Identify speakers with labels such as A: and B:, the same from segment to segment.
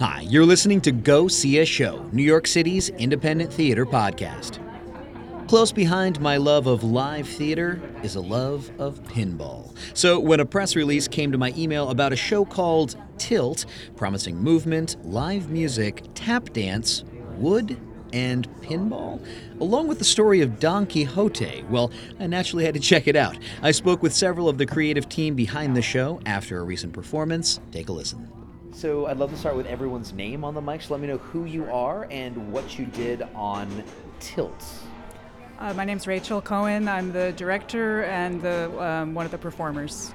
A: Hi, you're listening to Go See a Show, New York City's independent theater podcast. Close behind my love of live theater is a love of pinball. So, when a press release came to my email about a show called Tilt, promising movement, live music, tap dance, wood, and pinball, along with the story of Don Quixote, well, I naturally had to check it out. I spoke with several of the creative team behind the show after a recent performance. Take a listen. So I'd love to start with everyone's name on the mic. So let me know who you are and what you did on Tilt.
B: Uh, my name's Rachel Cohen. I'm the director and the um, one of the performers.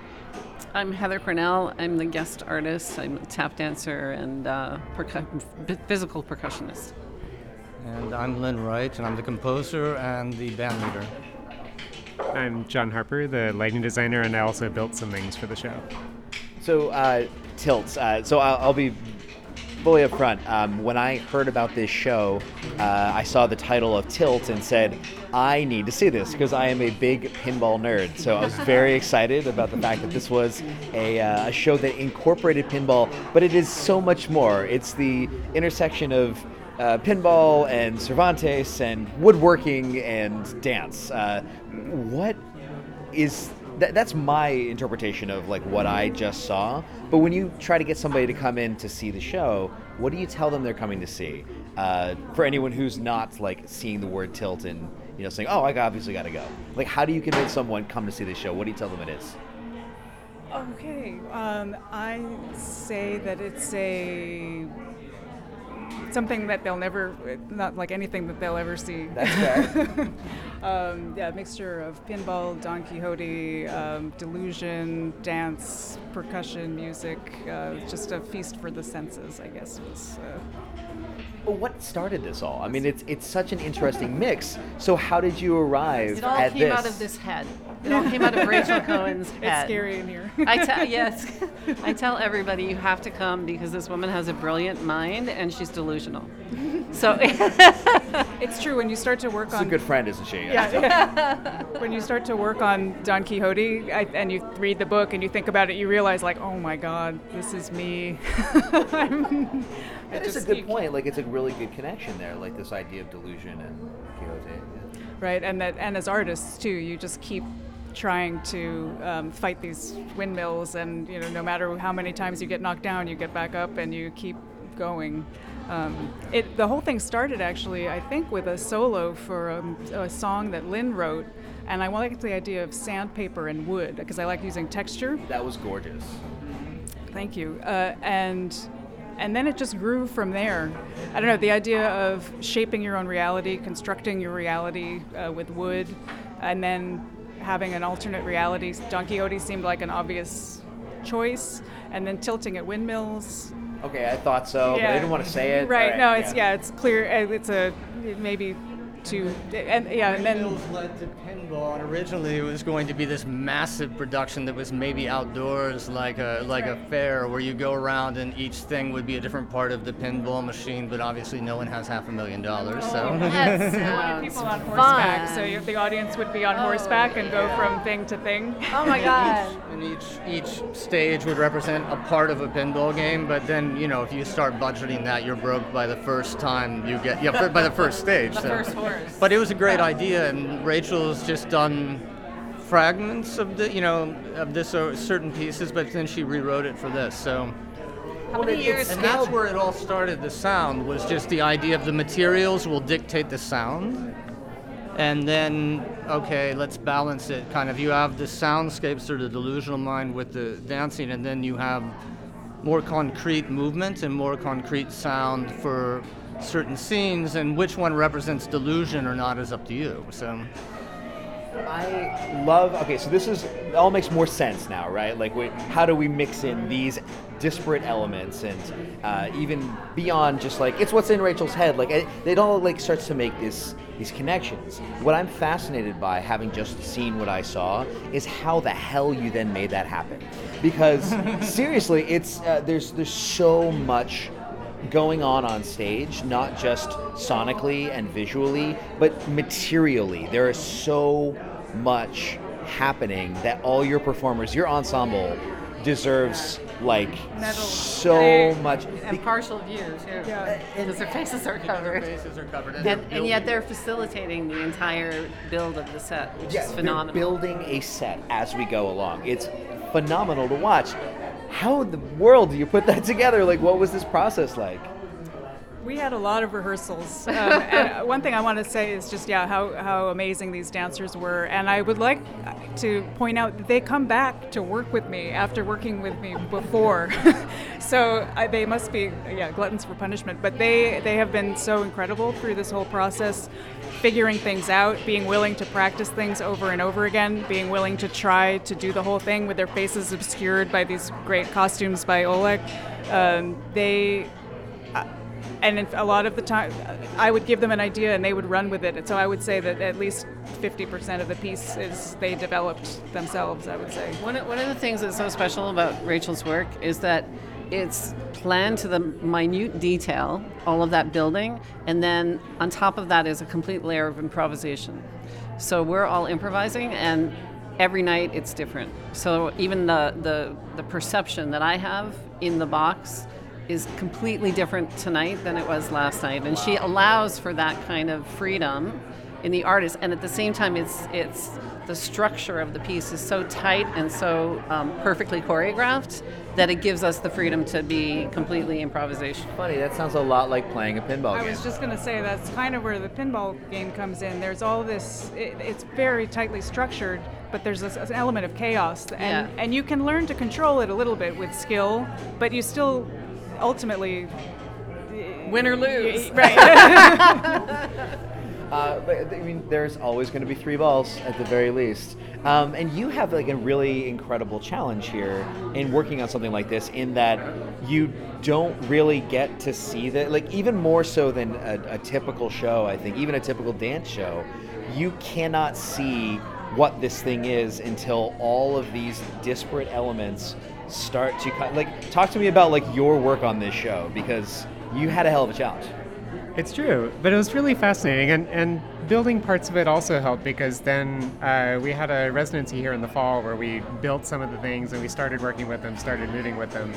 C: I'm Heather Cornell. I'm the guest artist. I'm a tap dancer and uh, percu- physical percussionist.
D: And I'm Lynn Wright, and I'm the composer and the band leader.
E: I'm John Harper, the lighting designer, and I also built some things for the show.
A: So, uh, Tilts. Uh, so I'll, I'll, be fully upfront. Um, when I heard about this show, uh, I saw the title of Tilt and said, I need to see this because I am a big pinball nerd. So I was very excited about the fact that this was a, uh, a show that incorporated pinball, but it is so much more. It's the intersection of uh, pinball and Cervantes and woodworking and dance. Uh, what is that, that's my interpretation of like what I just saw. But when you try to get somebody to come in to see the show, what do you tell them they're coming to see? Uh, for anyone who's not like seeing the word tilt and you know saying, "Oh, I obviously got to go." Like, how do you convince someone come to see the show? What do you tell them it is?
B: Okay, um, I say that it's a something that they'll never, not like anything that they'll ever see.
A: That's fair.
B: um, yeah, a mixture of pinball, Don Quixote, um, delusion, dance, percussion, music, uh, just a feast for the senses, I guess. Was, uh,
A: well, what started this all? I mean, it's it's such an interesting mix. So how did you arrive at this?
C: it all came
A: this?
C: out of this head. It all came out of Rachel Cohen's head.
B: It's scary in here.
C: I tell yes, I tell everybody you have to come because this woman has a brilliant mind and she's delusional. So
B: it's true when you start to work
A: She's
B: on
A: a good friend, isn't she?
B: Yeah. when you start to work on Don Quixote I, and you read the book and you think about it, you realize like, oh my God, this is me.
A: That is a good point. Like it's a really good connection there, like this idea of delusion and Quixote.
B: Right, and that, and as artists too, you just keep trying to um, fight these windmills, and you know, no matter how many times you get knocked down, you get back up and you keep going. Um, it, the whole thing started actually, I think, with a solo for a, a song that Lynn wrote, and I liked the idea of sandpaper and wood because I like using texture.
A: That was gorgeous.
B: Thank you. Uh, and and then it just grew from there. I don't know, the idea of shaping your own reality, constructing your reality uh, with wood, and then having an alternate reality. Don Quixote seemed like an obvious choice, and then tilting at windmills.
A: Okay, I thought so,
B: yeah.
A: but I didn't want to say it.
B: Right,
A: right
B: no, it's
A: yeah.
B: yeah, it's clear. uh, It's a maybe to and yeah, and then
D: Windmills led to pinball, and originally it was going to be this massive production that was maybe outdoors, like a like a fair where you go around and each thing would be a different part of the pinball machine. But obviously, no one has half a million dollars, so.
C: Oh,
B: so many people on horseback.
C: fun.
B: So you, the audience would be on oh, horseback and go from thing to thing.
C: Oh my God.
D: And each each stage would represent a part of a pinball game, but then you know if you start budgeting that, you're broke by the first time you get yeah by the first stage.
C: The
D: so.
C: first horse.
D: But it was a great idea, and Rachel's just done fragments of the you know of this uh, certain pieces, but then she rewrote it for this. So.
C: How many years?
D: And that's where it all started. The sound was just the idea of the materials will dictate the sound. And then, okay, let's balance it. Kind of, you have the soundscapes or the delusional mind with the dancing, and then you have more concrete movement and more concrete sound for certain scenes. And which one represents delusion or not is up to you. So.
A: I love. Okay, so this is all makes more sense now, right? Like, how do we mix in these disparate elements and uh, even beyond just like it's what's in Rachel's head? Like, it, it all like starts to make this these connections. What I'm fascinated by, having just seen what I saw, is how the hell you then made that happen. Because seriously, it's uh, there's there's so much going on on stage, not just sonically and visually, but materially. There is so much happening that all your performers, your ensemble, deserves like
B: Medal.
A: so
C: They-
A: much.
C: and partial view too.
B: Yeah.
C: Because their faces are covered.
D: their faces are covered.
C: And, and yet they're facilitating the entire build of the set, which
A: Yeah,
C: is
A: they're
C: phenomenal.
A: building a set as we go along. It's phenomenal to watch. How in the world do you put that together? Like, what was this process like?
B: We had a lot of rehearsals. Um, and one thing I want to say is just, yeah, how, how amazing these dancers were. And I would like to point out that they come back to work with me after working with me before. so I, they must be, yeah, gluttons for punishment. But they, they have been so incredible through this whole process, figuring things out, being willing to practice things over and over again, being willing to try to do the whole thing with their faces obscured by these great costumes by Oleg. Um, they and a lot of the time i would give them an idea and they would run with it and so i would say that at least 50% of the piece is they developed themselves i would say
C: One of, one of the things that's so special about Rachel's work is that it's planned to the minute detail, all of that building, and then on top of that is a complete layer of improvisation. So we're all improvising, and every night it's different. So even the, the, the perception that I have in the box is completely different tonight than it was last night. And she allows for that kind of freedom in the artist, and at the same time, it's it's the structure of the piece is so tight and so um, perfectly choreographed that it gives us the freedom to be completely improvisation.
A: Funny, that sounds a lot like playing a pinball
B: I
A: game.
B: was just going to say that's kind of where the pinball game comes in. There's all this, it, it's very tightly structured, but there's this, an element of chaos. And,
C: Yeah.
B: and you can learn to control it a little bit with skill, but you still ultimately.
C: Win or lose.
B: Right.
A: Uh, but I mean, there's always going to be three balls at the very least. Um, and you have like a really incredible challenge here in working on something like this, in that you don't really get to see that, like even more so than a, a typical show. I think even a typical dance show, you cannot see what this thing is until all of these disparate elements start to cut. Like, talk to me about like your work on this show because you had a hell of a challenge.
E: It's true, but it was really fascinating, and, and building parts of it also helped because then uh, we had a residency here in the fall where we built some of the things and we started working with them, started moving with them,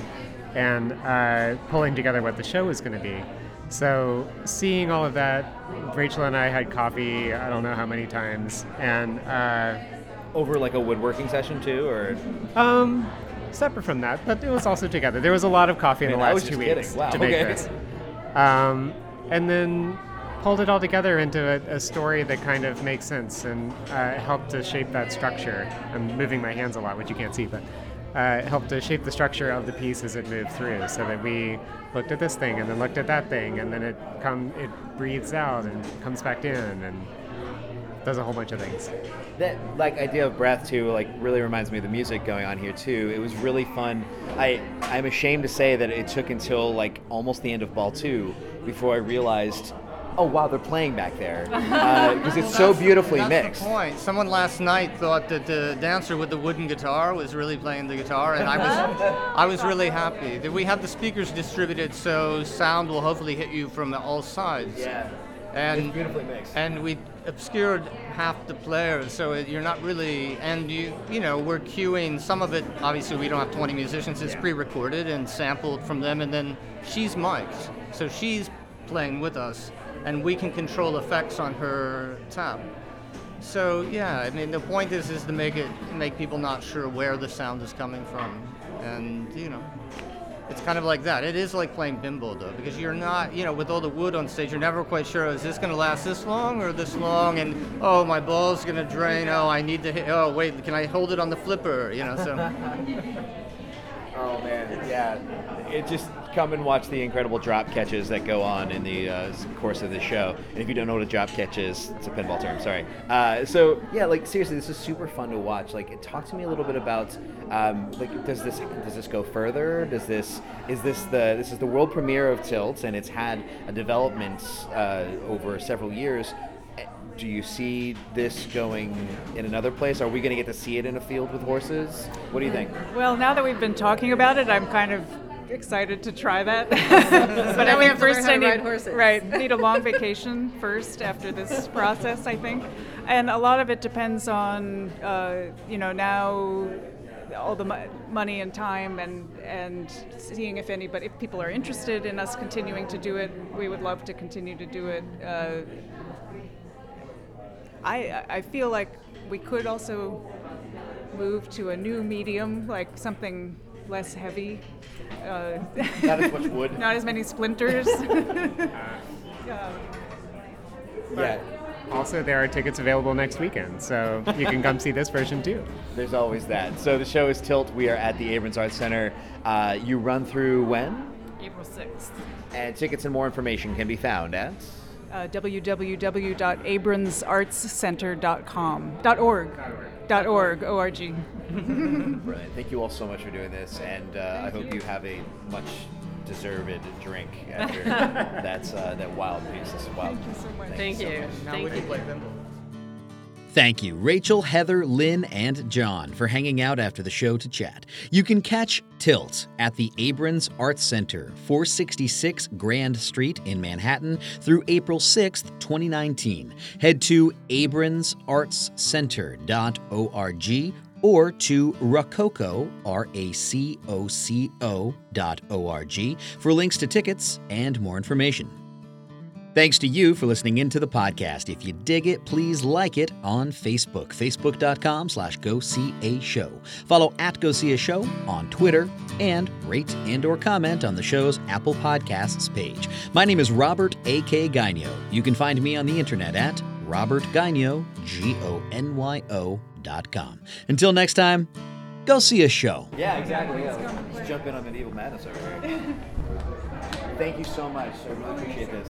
E: and uh, pulling together what the show was going to be. So seeing all of that, Rachel and I had coffee I don't know how many times, and uh,
A: Over like a woodworking session too, or
E: um, separate from that, but it was also together. There was a lot of coffee in the last two weeks.
A: Wow,
E: to make
A: okay.
E: this. Um, and then pulled it all together into a, a story that kind of makes sense and uh, helped to shape that structure. I'm moving my hands a lot, which you can't see, but uh, helped to shape the structure of the piece as it moved through, so that we looked at this thing and then looked at that thing, and then it come it breathes out and comes back in and does a whole bunch of things.
A: that like idea of breath too like really reminds me of the music going on here too it was really fun i i'm ashamed to say that it took until like almost the end of ball two before i realized oh wow they're playing back there uh, because it's so beautifully
D: That's
A: mixed
D: the point. Someone last night thought that the dancer with the wooden guitar was really playing the guitar, and I was, I was really happy. That we have the speakers distributed so sound will hopefully hit you from all sides.
A: yeah
D: And
A: It's beautifully mixed.
D: And we obscured half the players, so it, you're not really. And you, you know, we're queuing some of it. Obviously, we don't have 20 musicians. It's pre-recorded and sampled from them, and then she's mic'd, so she's playing with us, and we can control effects on her tab. So yeah, I mean, the point is is to make it make people not sure where the sound is coming from, and you know. It's kind of like that. It is like playing pinball though, because you're not, you know, with all the wood on stage, you're never quite sure oh, is this going to last this long or this long, and oh, my ball's going to drain. Oh, I need to hit. Oh, wait, can I hold it on the flipper? You know, so
A: oh man yeah it just come and watch the incredible drop catches that go on in the uh, course of the show and if you don't know what a drop catch is it's a pinball term sorry uh, so yeah like seriously this is super fun to watch like talk to me a little bit about um, like does this does this go further does this is this the this is the world premiere of tilt and it's had a development uh, over several years do you see this going in another place? Are we going to get to see it in a field with horses? What do you think?
B: Well, now that we've been talking about it, I'm kind of excited to try that. but
C: now
B: I
C: we have
B: first I need
C: ride horses.
B: right need a long vacation first after this process, I think, and a lot of it depends on uh, you know now all the mo- money and time and and seeing if anybody if people are interested in us continuing to do it we would love to continue to do it uh, I I feel like we could also move to a new medium like something less heavy uh,
F: Not as much wood.
B: not as many splinters yeah.
F: Yeah.
E: Also, there are tickets available next weekend, so you can come see this version too.
F: There's always that. So the show is Tilt. We are at the Abrons Arts Center. Uh, you run through when?
C: April 6th.
F: And tickets and more information can be found at.
B: uh, org org
F: Brilliant. Thank you all so much for doing this, and uh, I hope you have a much deserved drink after that's uh, that wild piece. This is wild.
B: Thank you so much.
C: Thank you.
D: Now
C: Thank
D: we
C: you.
D: can play pinball.
A: Thank you, Rachel, Heather, Lynn, and John, for hanging out after the show to chat. You can catch Tilt at the Abrons Arts Center, 466 Grand Street in Manhattan through April 6th, 2019. Head to abronsartscenter.org or to Racoco, R A C O C O dot O R G, for links to tickets and more information. Thanks to you for listening into the podcast. If you dig it, please like it on Facebook, facebook.com slash go see a show. Follow at go see a show on Twitter and rate and or comment on the show's Apple Podcasts page. My name is Robert A.K. Gonyo. You can find me on the internet at Robert Gonyo, G-O-N-Y-O dot com. Until next time, go see a show.
F: Yeah, exactly. Yeah. Let's jump in on medieval madness over here. Thank you so much. I really appreciate this.